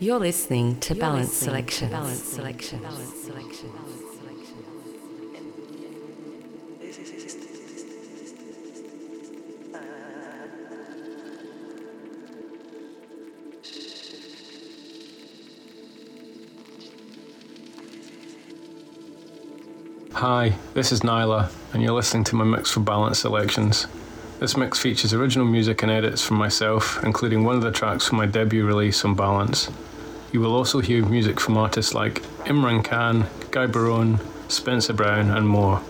You're listening to You're Balance Selection. Balance Selection. Balance Selection. Hi, this is Nyla, and you're listening to my mix for balance selections. This mix features original music and edits from myself, including one of the tracks from my debut release on Balance. You will also hear music from artists like Imran Khan, Guy Barone, Spencer Brown, and more.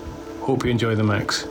Hope you enjoy the mix.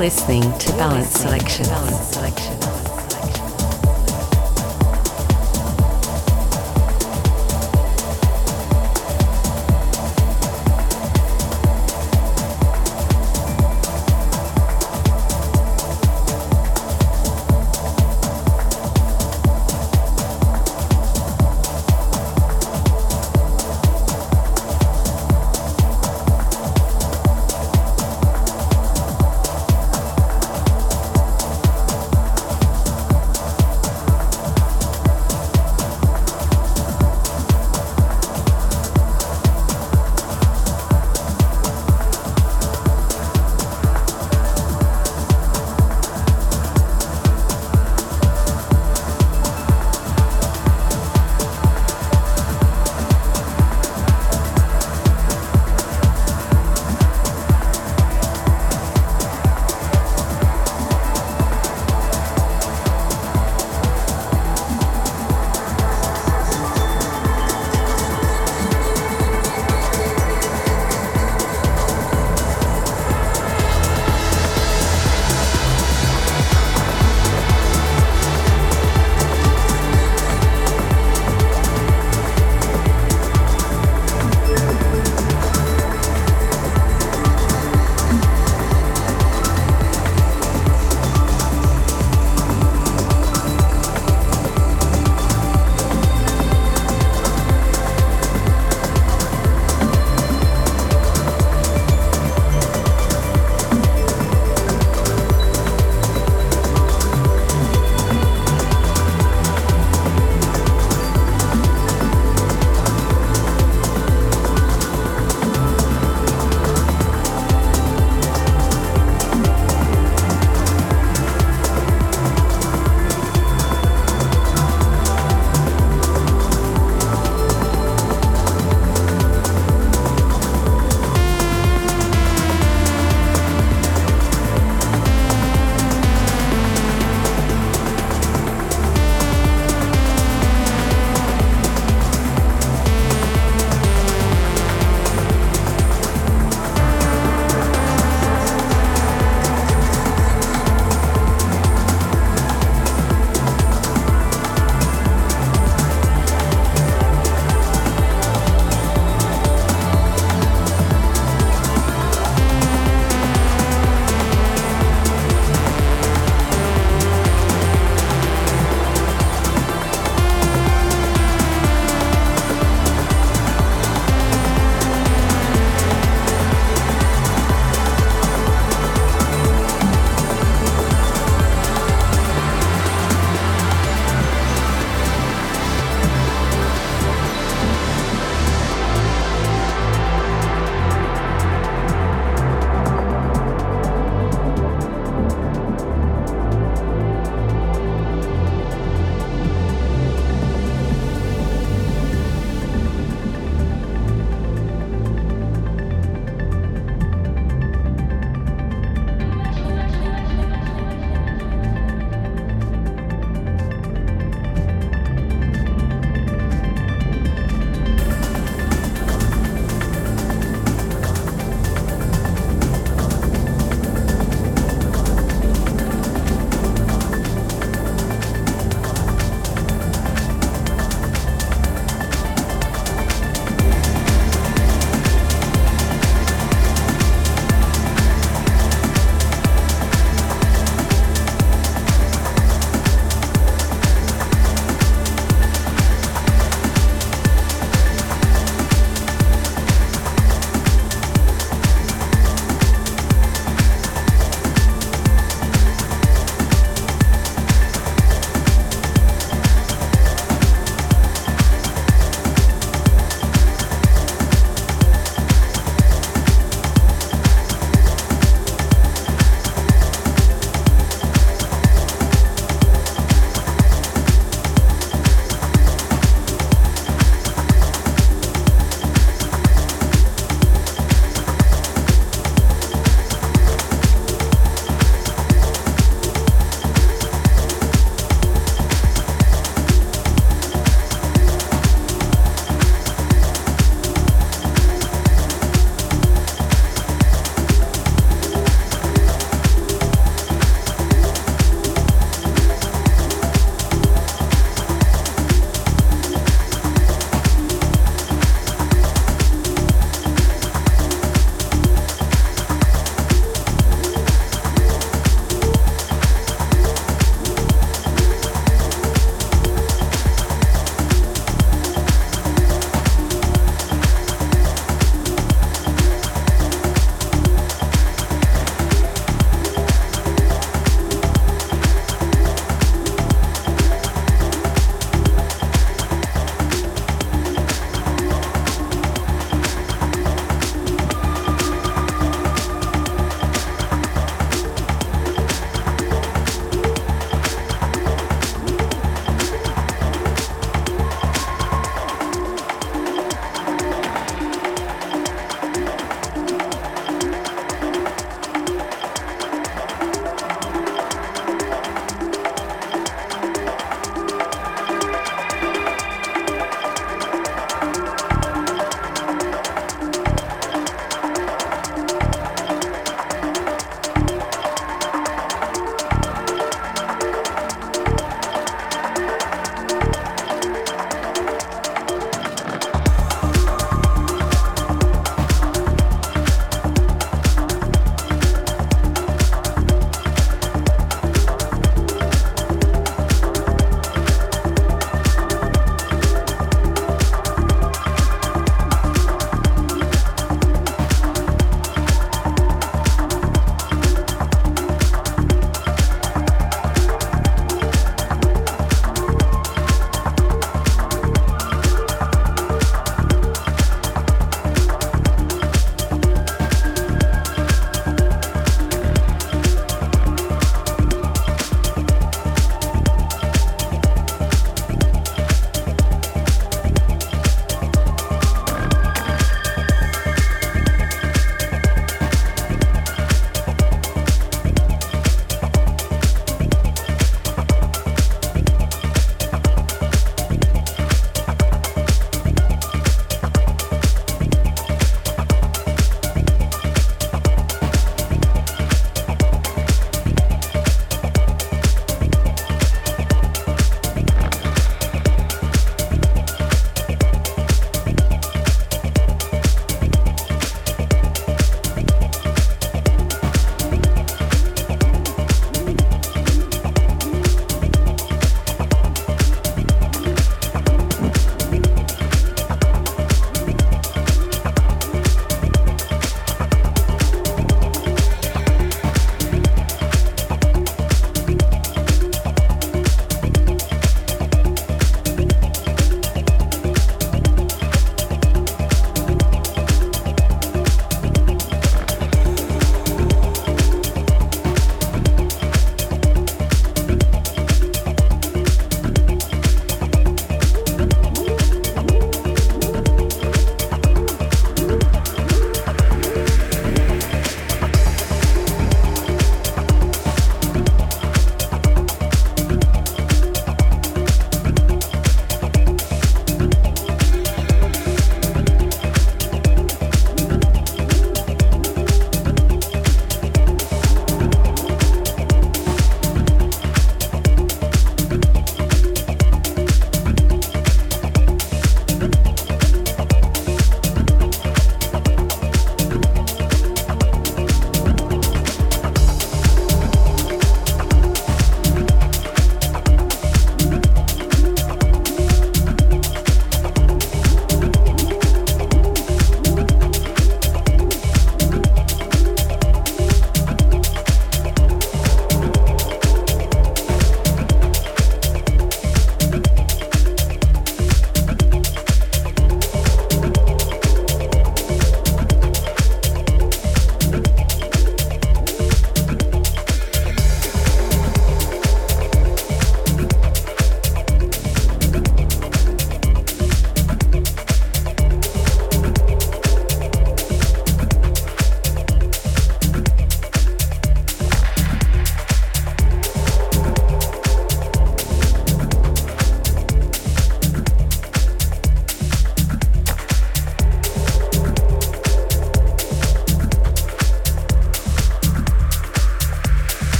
Listening to Balance Selection. Balance Selection.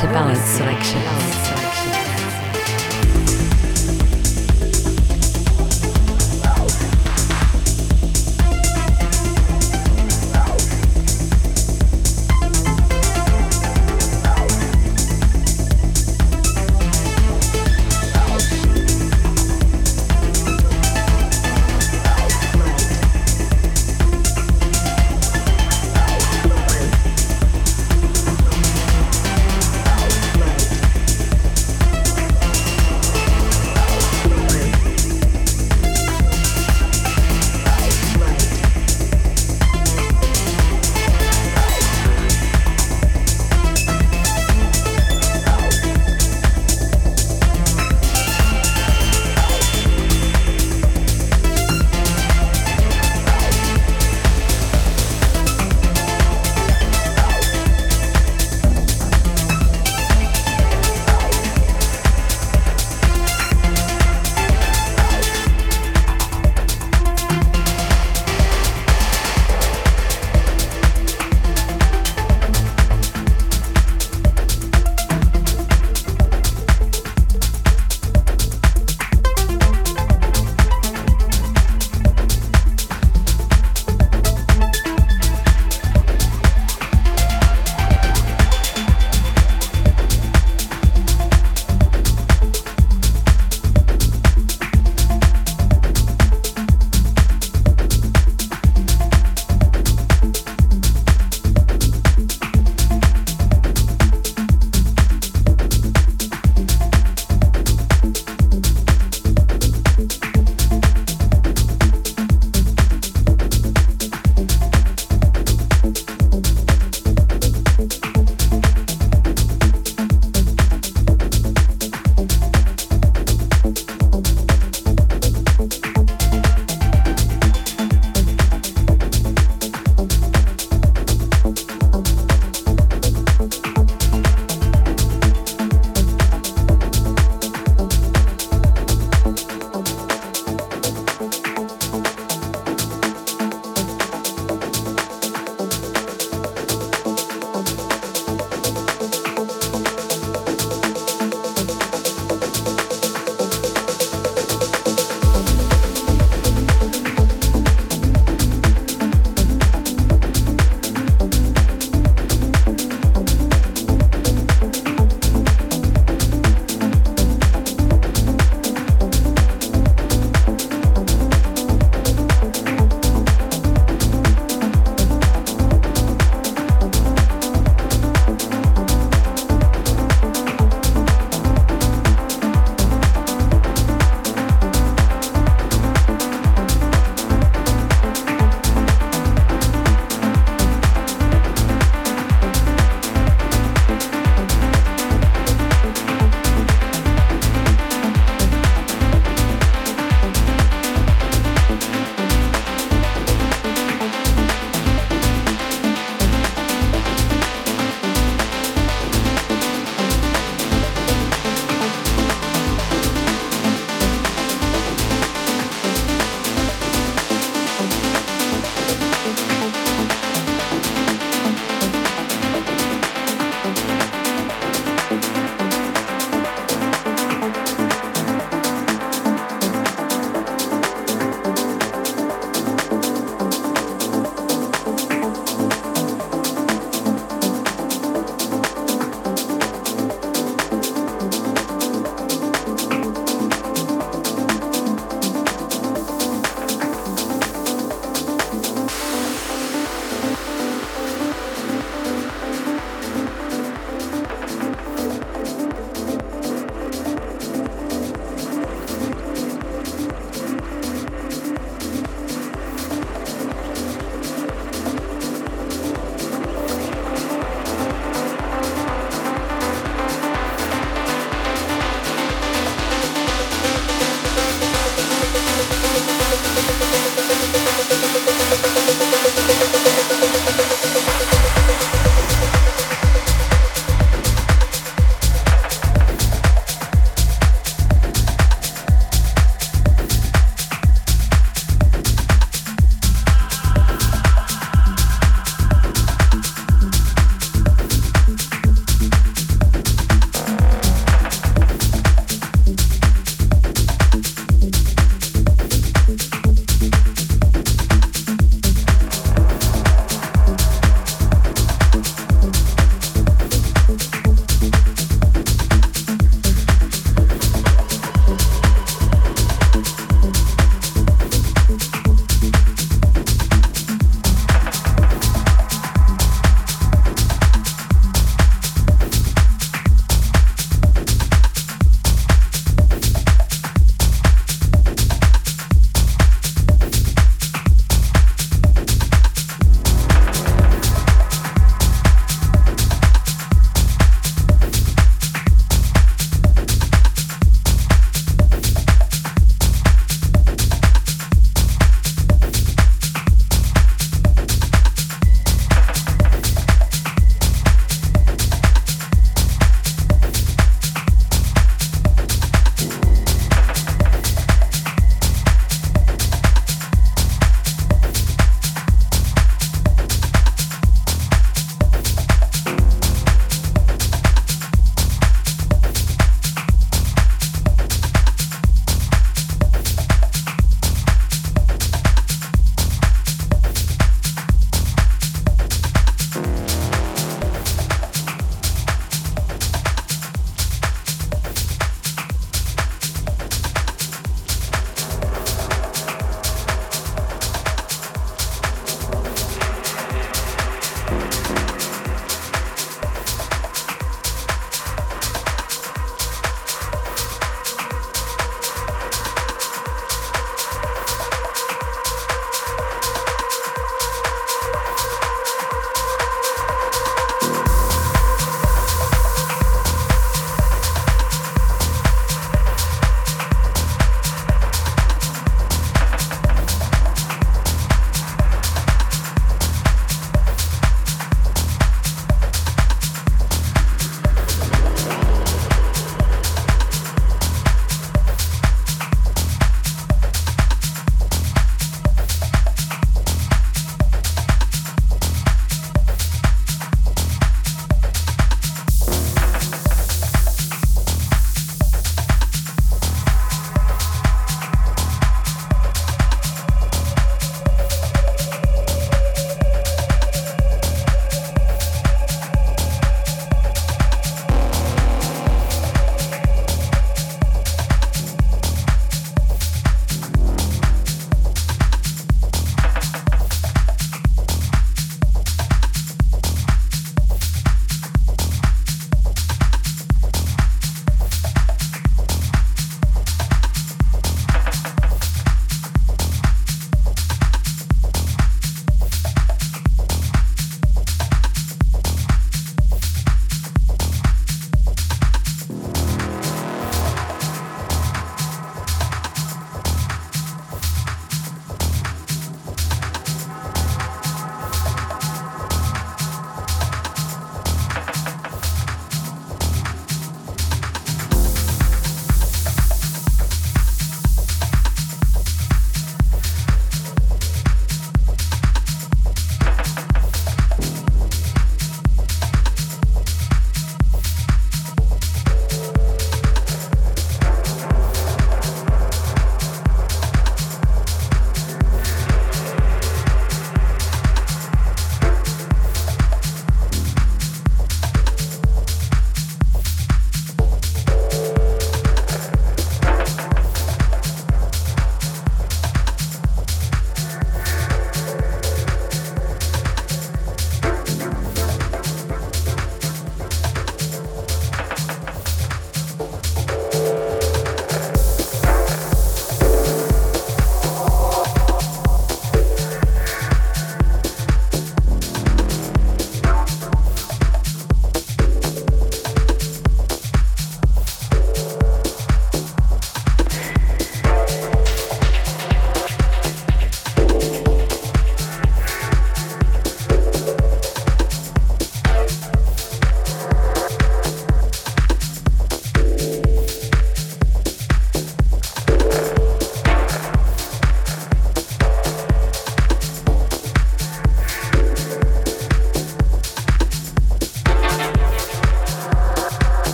To Balance Selection.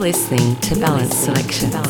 Listening to Balance Selection.